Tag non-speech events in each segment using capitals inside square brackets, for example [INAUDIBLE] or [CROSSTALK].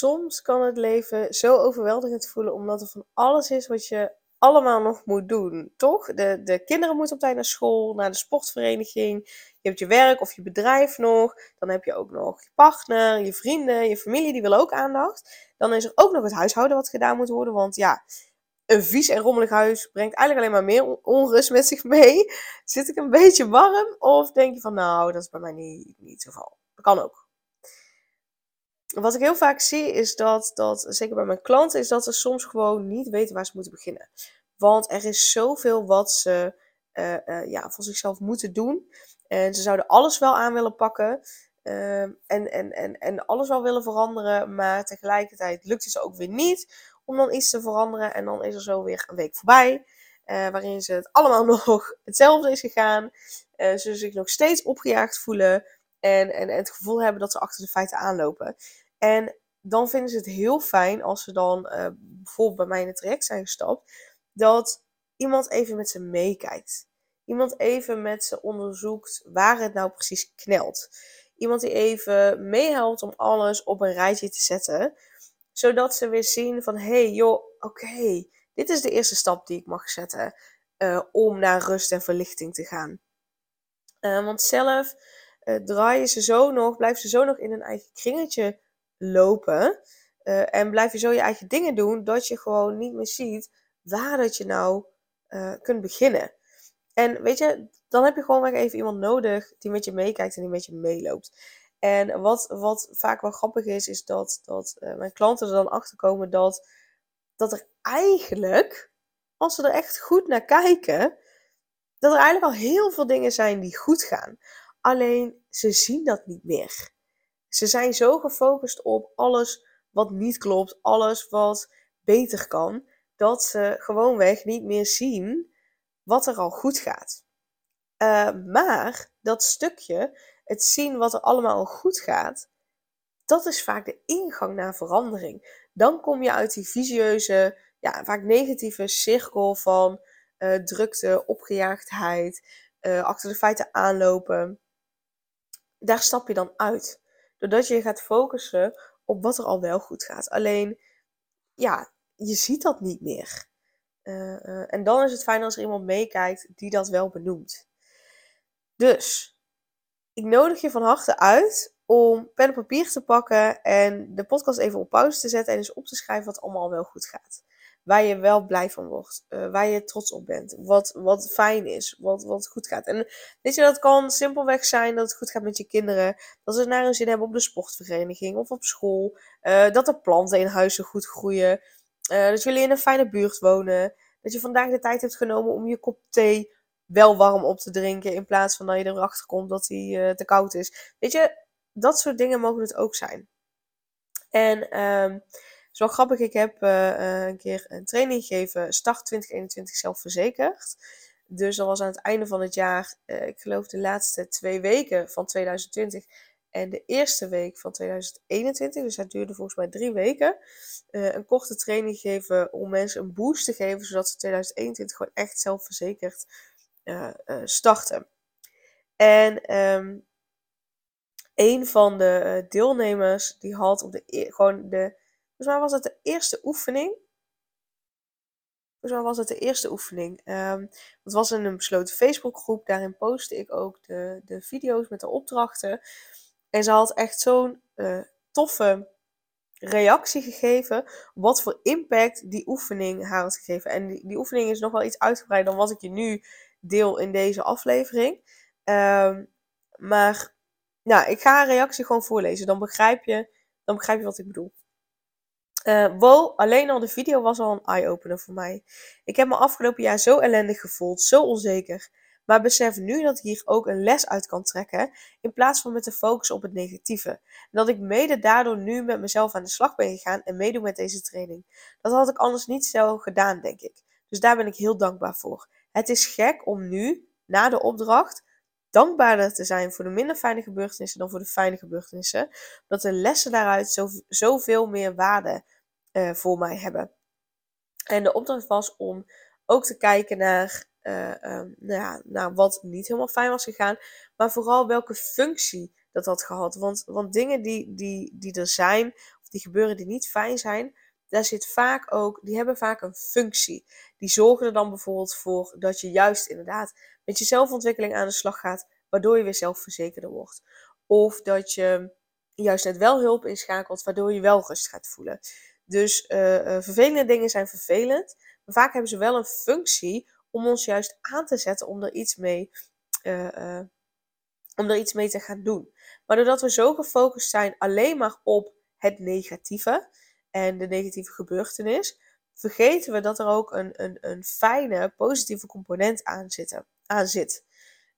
Soms kan het leven zo overweldigend voelen, omdat er van alles is wat je allemaal nog moet doen, toch? De, de kinderen moeten op tijd naar school, naar de sportvereniging. Je hebt je werk of je bedrijf nog. Dan heb je ook nog je partner, je vrienden, je familie, die willen ook aandacht. Dan is er ook nog het huishouden wat gedaan moet worden, want ja... Een vies en rommelig huis brengt eigenlijk alleen maar meer onrust met zich mee. Zit ik een beetje warm? Of denk je van, nou, dat is bij mij niet, niet het geval. Dat kan ook wat ik heel vaak zie is dat, dat, zeker bij mijn klanten, is dat ze soms gewoon niet weten waar ze moeten beginnen. Want er is zoveel wat ze uh, ja, van zichzelf moeten doen. En ze zouden alles wel aan willen pakken. Uh, en, en, en, en alles wel willen veranderen. Maar tegelijkertijd lukt het ze ook weer niet om dan iets te veranderen. En dan is er zo weer een week voorbij. waarin ze het allemaal [LAUGHS] nog hetzelfde is gegaan. ze zich nog steeds opgejaagd voelen. En, en, en het gevoel hebben dat ze achter de feiten aanlopen. En dan vinden ze het heel fijn als ze dan uh, bijvoorbeeld bij mij in het traject zijn gestapt, dat iemand even met ze meekijkt. Iemand even met ze onderzoekt waar het nou precies knelt. Iemand die even meehelpt om alles op een rijtje te zetten. Zodat ze weer zien van, hé hey, joh, oké, dit is de eerste stap die ik mag zetten uh, om naar rust en verlichting te gaan. Uh, want zelf draaien ze zo nog, blijven ze zo nog in hun eigen kringetje lopen. Uh, en blijf je zo je eigen dingen doen, dat je gewoon niet meer ziet waar dat je nou uh, kunt beginnen. En weet je, dan heb je gewoon weer even iemand nodig die met je meekijkt en die met je meeloopt. En wat, wat vaak wel grappig is, is dat, dat mijn klanten er dan achter komen dat, dat er eigenlijk, als ze er echt goed naar kijken, dat er eigenlijk al heel veel dingen zijn die goed gaan. Alleen ze zien dat niet meer. Ze zijn zo gefocust op alles wat niet klopt, alles wat beter kan, dat ze gewoonweg niet meer zien wat er al goed gaat. Uh, maar dat stukje, het zien wat er allemaal al goed gaat, dat is vaak de ingang naar verandering. Dan kom je uit die visieuze, ja, vaak negatieve cirkel van uh, drukte, opgejaagdheid, uh, achter de feiten aanlopen. Daar stap je dan uit. Doordat je gaat focussen op wat er al wel goed gaat. Alleen, ja, je ziet dat niet meer. Uh, uh, en dan is het fijn als er iemand meekijkt die dat wel benoemt. Dus, ik nodig je van harte uit om pen en papier te pakken en de podcast even op pauze te zetten en eens op te schrijven wat allemaal wel goed gaat waar je wel blij van wordt, uh, waar je trots op bent, wat, wat fijn is, wat, wat goed gaat. En weet je, dat kan simpelweg zijn dat het goed gaat met je kinderen, dat ze naar hun zin hebben op de sportvereniging of op school, uh, dat de planten in huis zo goed groeien, uh, dat jullie in een fijne buurt wonen, dat je vandaag de tijd hebt genomen om je kop thee wel warm op te drinken, in plaats van dat je erachter komt dat hij te koud is. Weet je, dat soort dingen mogen het ook zijn. En um, wel grappig, ik heb uh, een keer een training gegeven, Start 2021 zelfverzekerd. Dus dat was aan het einde van het jaar, uh, ik geloof de laatste twee weken van 2020 en de eerste week van 2021. Dus dat duurde volgens mij drie weken. Een korte training geven om mensen een boost te geven, zodat ze 2021 gewoon echt zelfverzekerd starten. En um, een van de deelnemers die had op de, e-, gewoon de Volgens mij was het de eerste oefening. Volgens mij was het de eerste oefening. Um, het was in een besloten Facebookgroep. Daarin postte ik ook de, de video's met de opdrachten. En ze had echt zo'n uh, toffe reactie gegeven. Wat voor impact die oefening haar had gegeven. En die, die oefening is nog wel iets uitgebreider dan wat ik je nu deel in deze aflevering. Um, maar nou, ik ga haar reactie gewoon voorlezen. Dan begrijp je, dan begrijp je wat ik bedoel. Uh, wow, alleen al de video was al een eye-opener voor mij. Ik heb me afgelopen jaar zo ellendig gevoeld, zo onzeker. Maar besef nu dat ik hier ook een les uit kan trekken, in plaats van met te focussen op het negatieve. En dat ik mede daardoor nu met mezelf aan de slag ben gegaan en meedoe met deze training. Dat had ik anders niet zo gedaan, denk ik. Dus daar ben ik heel dankbaar voor. Het is gek om nu, na de opdracht, dankbaarder te zijn voor de minder fijne gebeurtenissen dan voor de fijne gebeurtenissen. Dat de lessen daaruit zo, zoveel meer waarde uh, voor mij hebben. En de opdracht was om ook te kijken naar, uh, nou ja, naar wat niet helemaal fijn was gegaan. Maar vooral welke functie dat had gehad. Want, want dingen die, die, die er zijn, of die gebeuren die niet fijn zijn, daar zit vaak ook, die hebben vaak een functie. Die zorgen er dan bijvoorbeeld voor dat je juist inderdaad met je zelfontwikkeling aan de slag gaat, waardoor je weer zelfverzekerder wordt. Of dat je juist net wel hulp inschakelt, waardoor je wel rust gaat voelen. Dus uh, vervelende dingen zijn vervelend, maar vaak hebben ze wel een functie om ons juist aan te zetten om er iets mee, uh, om er iets mee te gaan doen. Maar doordat we zo gefocust zijn alleen maar op het negatieve en de negatieve gebeurtenis, vergeten we dat er ook een, een, een fijne, positieve component aan, zitten, aan zit.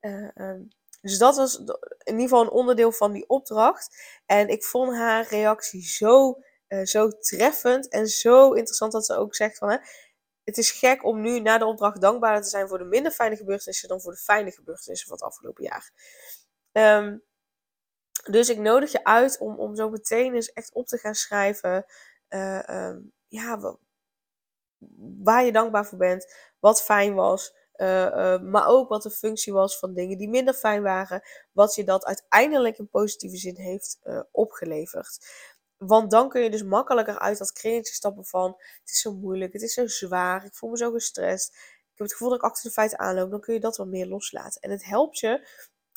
Um, dus dat was in ieder geval een onderdeel van die opdracht. En ik vond haar reactie zo uh, zo treffend en zo interessant dat ze ook zegt van... Hè, het is gek om nu na de opdracht dankbaarder te zijn voor de minder fijne gebeurtenissen dan voor de fijne gebeurtenissen van het afgelopen jaar. Um, dus ik nodig je uit om, om zo meteen eens echt op te gaan schrijven. Uh, um, ja, waar je dankbaar voor bent, wat fijn was. Uh, uh, maar ook wat de functie was van dingen die minder fijn waren. Wat je dat uiteindelijk in positieve zin heeft uh, opgeleverd. Want dan kun je dus makkelijker uit dat kringetje stappen van... Het is zo moeilijk, het is zo zwaar, ik voel me zo gestrest. Ik heb het gevoel dat ik achter de feiten aanloop. Dan kun je dat wat meer loslaten. En het helpt je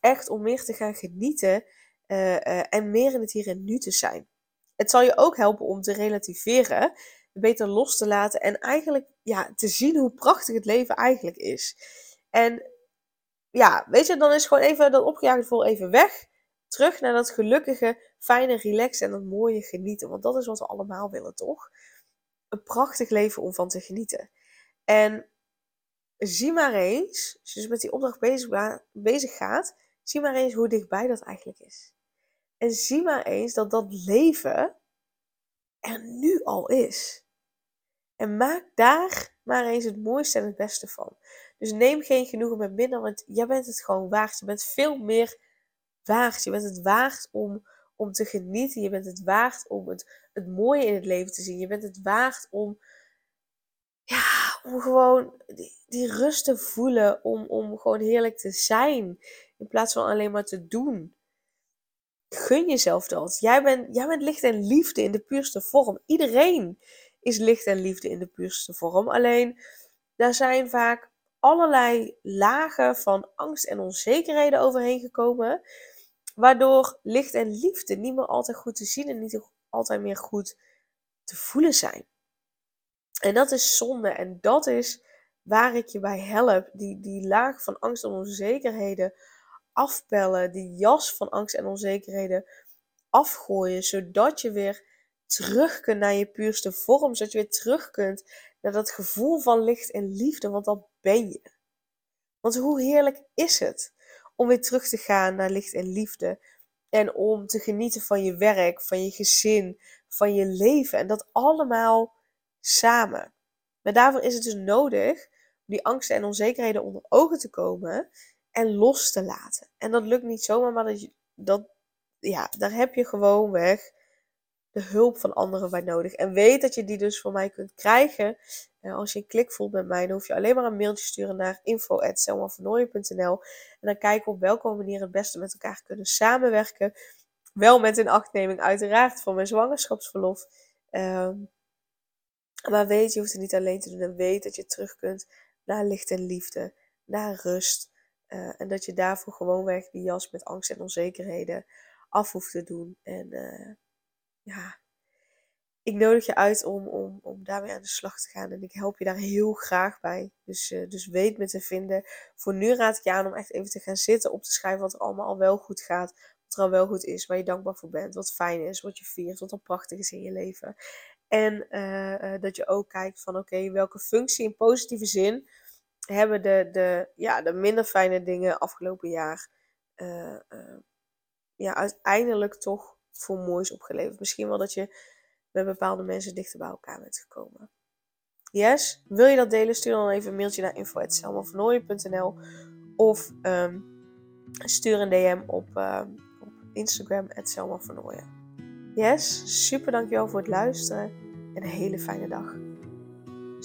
echt om meer te gaan genieten en meer in het hier en nu te zijn. Het zal je ook helpen om te relativeren, beter los te laten en eigenlijk ja, te zien hoe prachtig het leven eigenlijk is. En ja, weet je, dan is gewoon even dat opgejaagde gevoel even weg terug naar dat gelukkige, fijne, relaxen en dat mooie genieten. Want dat is wat we allemaal willen, toch? Een prachtig leven om van te genieten. En zie maar eens, als je dus met die opdracht bezig, bezig gaat, zie maar eens hoe dichtbij dat eigenlijk is. En zie maar eens dat dat leven er nu al is. En maak daar maar eens het mooiste en het beste van. Dus neem geen genoegen met minder, want jij bent het gewoon waard. Je bent veel meer waard. Je bent het waard om, om te genieten. Je bent het waard om het, het mooie in het leven te zien. Je bent het waard om, ja, om gewoon die, die rust te voelen. Om, om gewoon heerlijk te zijn. In plaats van alleen maar te doen. Gun jezelf dat. Jij bent, jij bent licht en liefde in de puurste vorm. Iedereen is licht en liefde in de puurste vorm. Alleen, daar zijn vaak allerlei lagen van angst en onzekerheden overheen gekomen. Waardoor licht en liefde niet meer altijd goed te zien en niet altijd meer goed te voelen zijn. En dat is zonde. En dat is waar ik je bij help. Die, die laag van angst en onzekerheden afpellen. Die jas van angst en onzekerheden afgooien. Zodat je weer terug kunt naar je puurste vorm. Zodat je weer terug kunt naar dat gevoel van licht en liefde. Want dat ben je. Want hoe heerlijk is het om weer terug te gaan naar licht en liefde. En om te genieten van je werk, van je gezin, van je leven. En dat allemaal samen. Maar daarvoor is het dus nodig om die angsten en onzekerheden onder ogen te komen en los te laten. En dat lukt niet zomaar, maar dat, dat ja, daar heb je gewoon weg de hulp van anderen bij nodig. En weet dat je die dus voor mij kunt krijgen. En als je een klik voelt met mij, dan hoef je alleen maar een mailtje sturen naar info.selmavernooien.nl En dan kijken we op welke manier het beste met elkaar kunnen samenwerken. Wel met een achtneming uiteraard van mijn zwangerschapsverlof. Um, maar weet, je hoeft het niet alleen te doen. En weet dat je terug kunt naar licht en liefde, naar rust. Uh, en dat je daarvoor gewoonweg die jas met angst en onzekerheden af hoeft te doen. En uh, ja, ik nodig je uit om, om, om daarmee aan de slag te gaan. En ik help je daar heel graag bij. Dus, uh, dus weet me te vinden. Voor nu raad ik je aan om echt even te gaan zitten, op te schrijven wat er allemaal al wel goed gaat. Wat er al wel goed is, waar je dankbaar voor bent. Wat fijn is, wat je viert, wat er prachtig is in je leven. En dat je ook kijkt van oké, welke functie in positieve zin hebben de, de, ja, de minder fijne dingen afgelopen jaar uh, uh, ja, uiteindelijk toch voor moois opgeleverd. Misschien wel dat je met bepaalde mensen dichter bij elkaar bent gekomen. Yes? Wil je dat delen? Stuur dan even een mailtje naar info.selmavernooien.nl of um, stuur een DM op, uh, op Instagram, Selma Yes? Super dankjewel voor het luisteren en een hele fijne dag.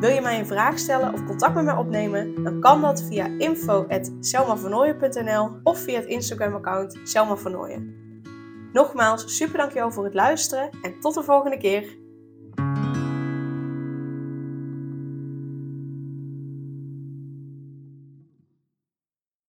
Wil je mij een vraag stellen of contact met mij opnemen? Dan kan dat via info.selmavernooien.nl of via het Instagram account Selma Nogmaals, super dankjewel voor het luisteren en tot de volgende keer.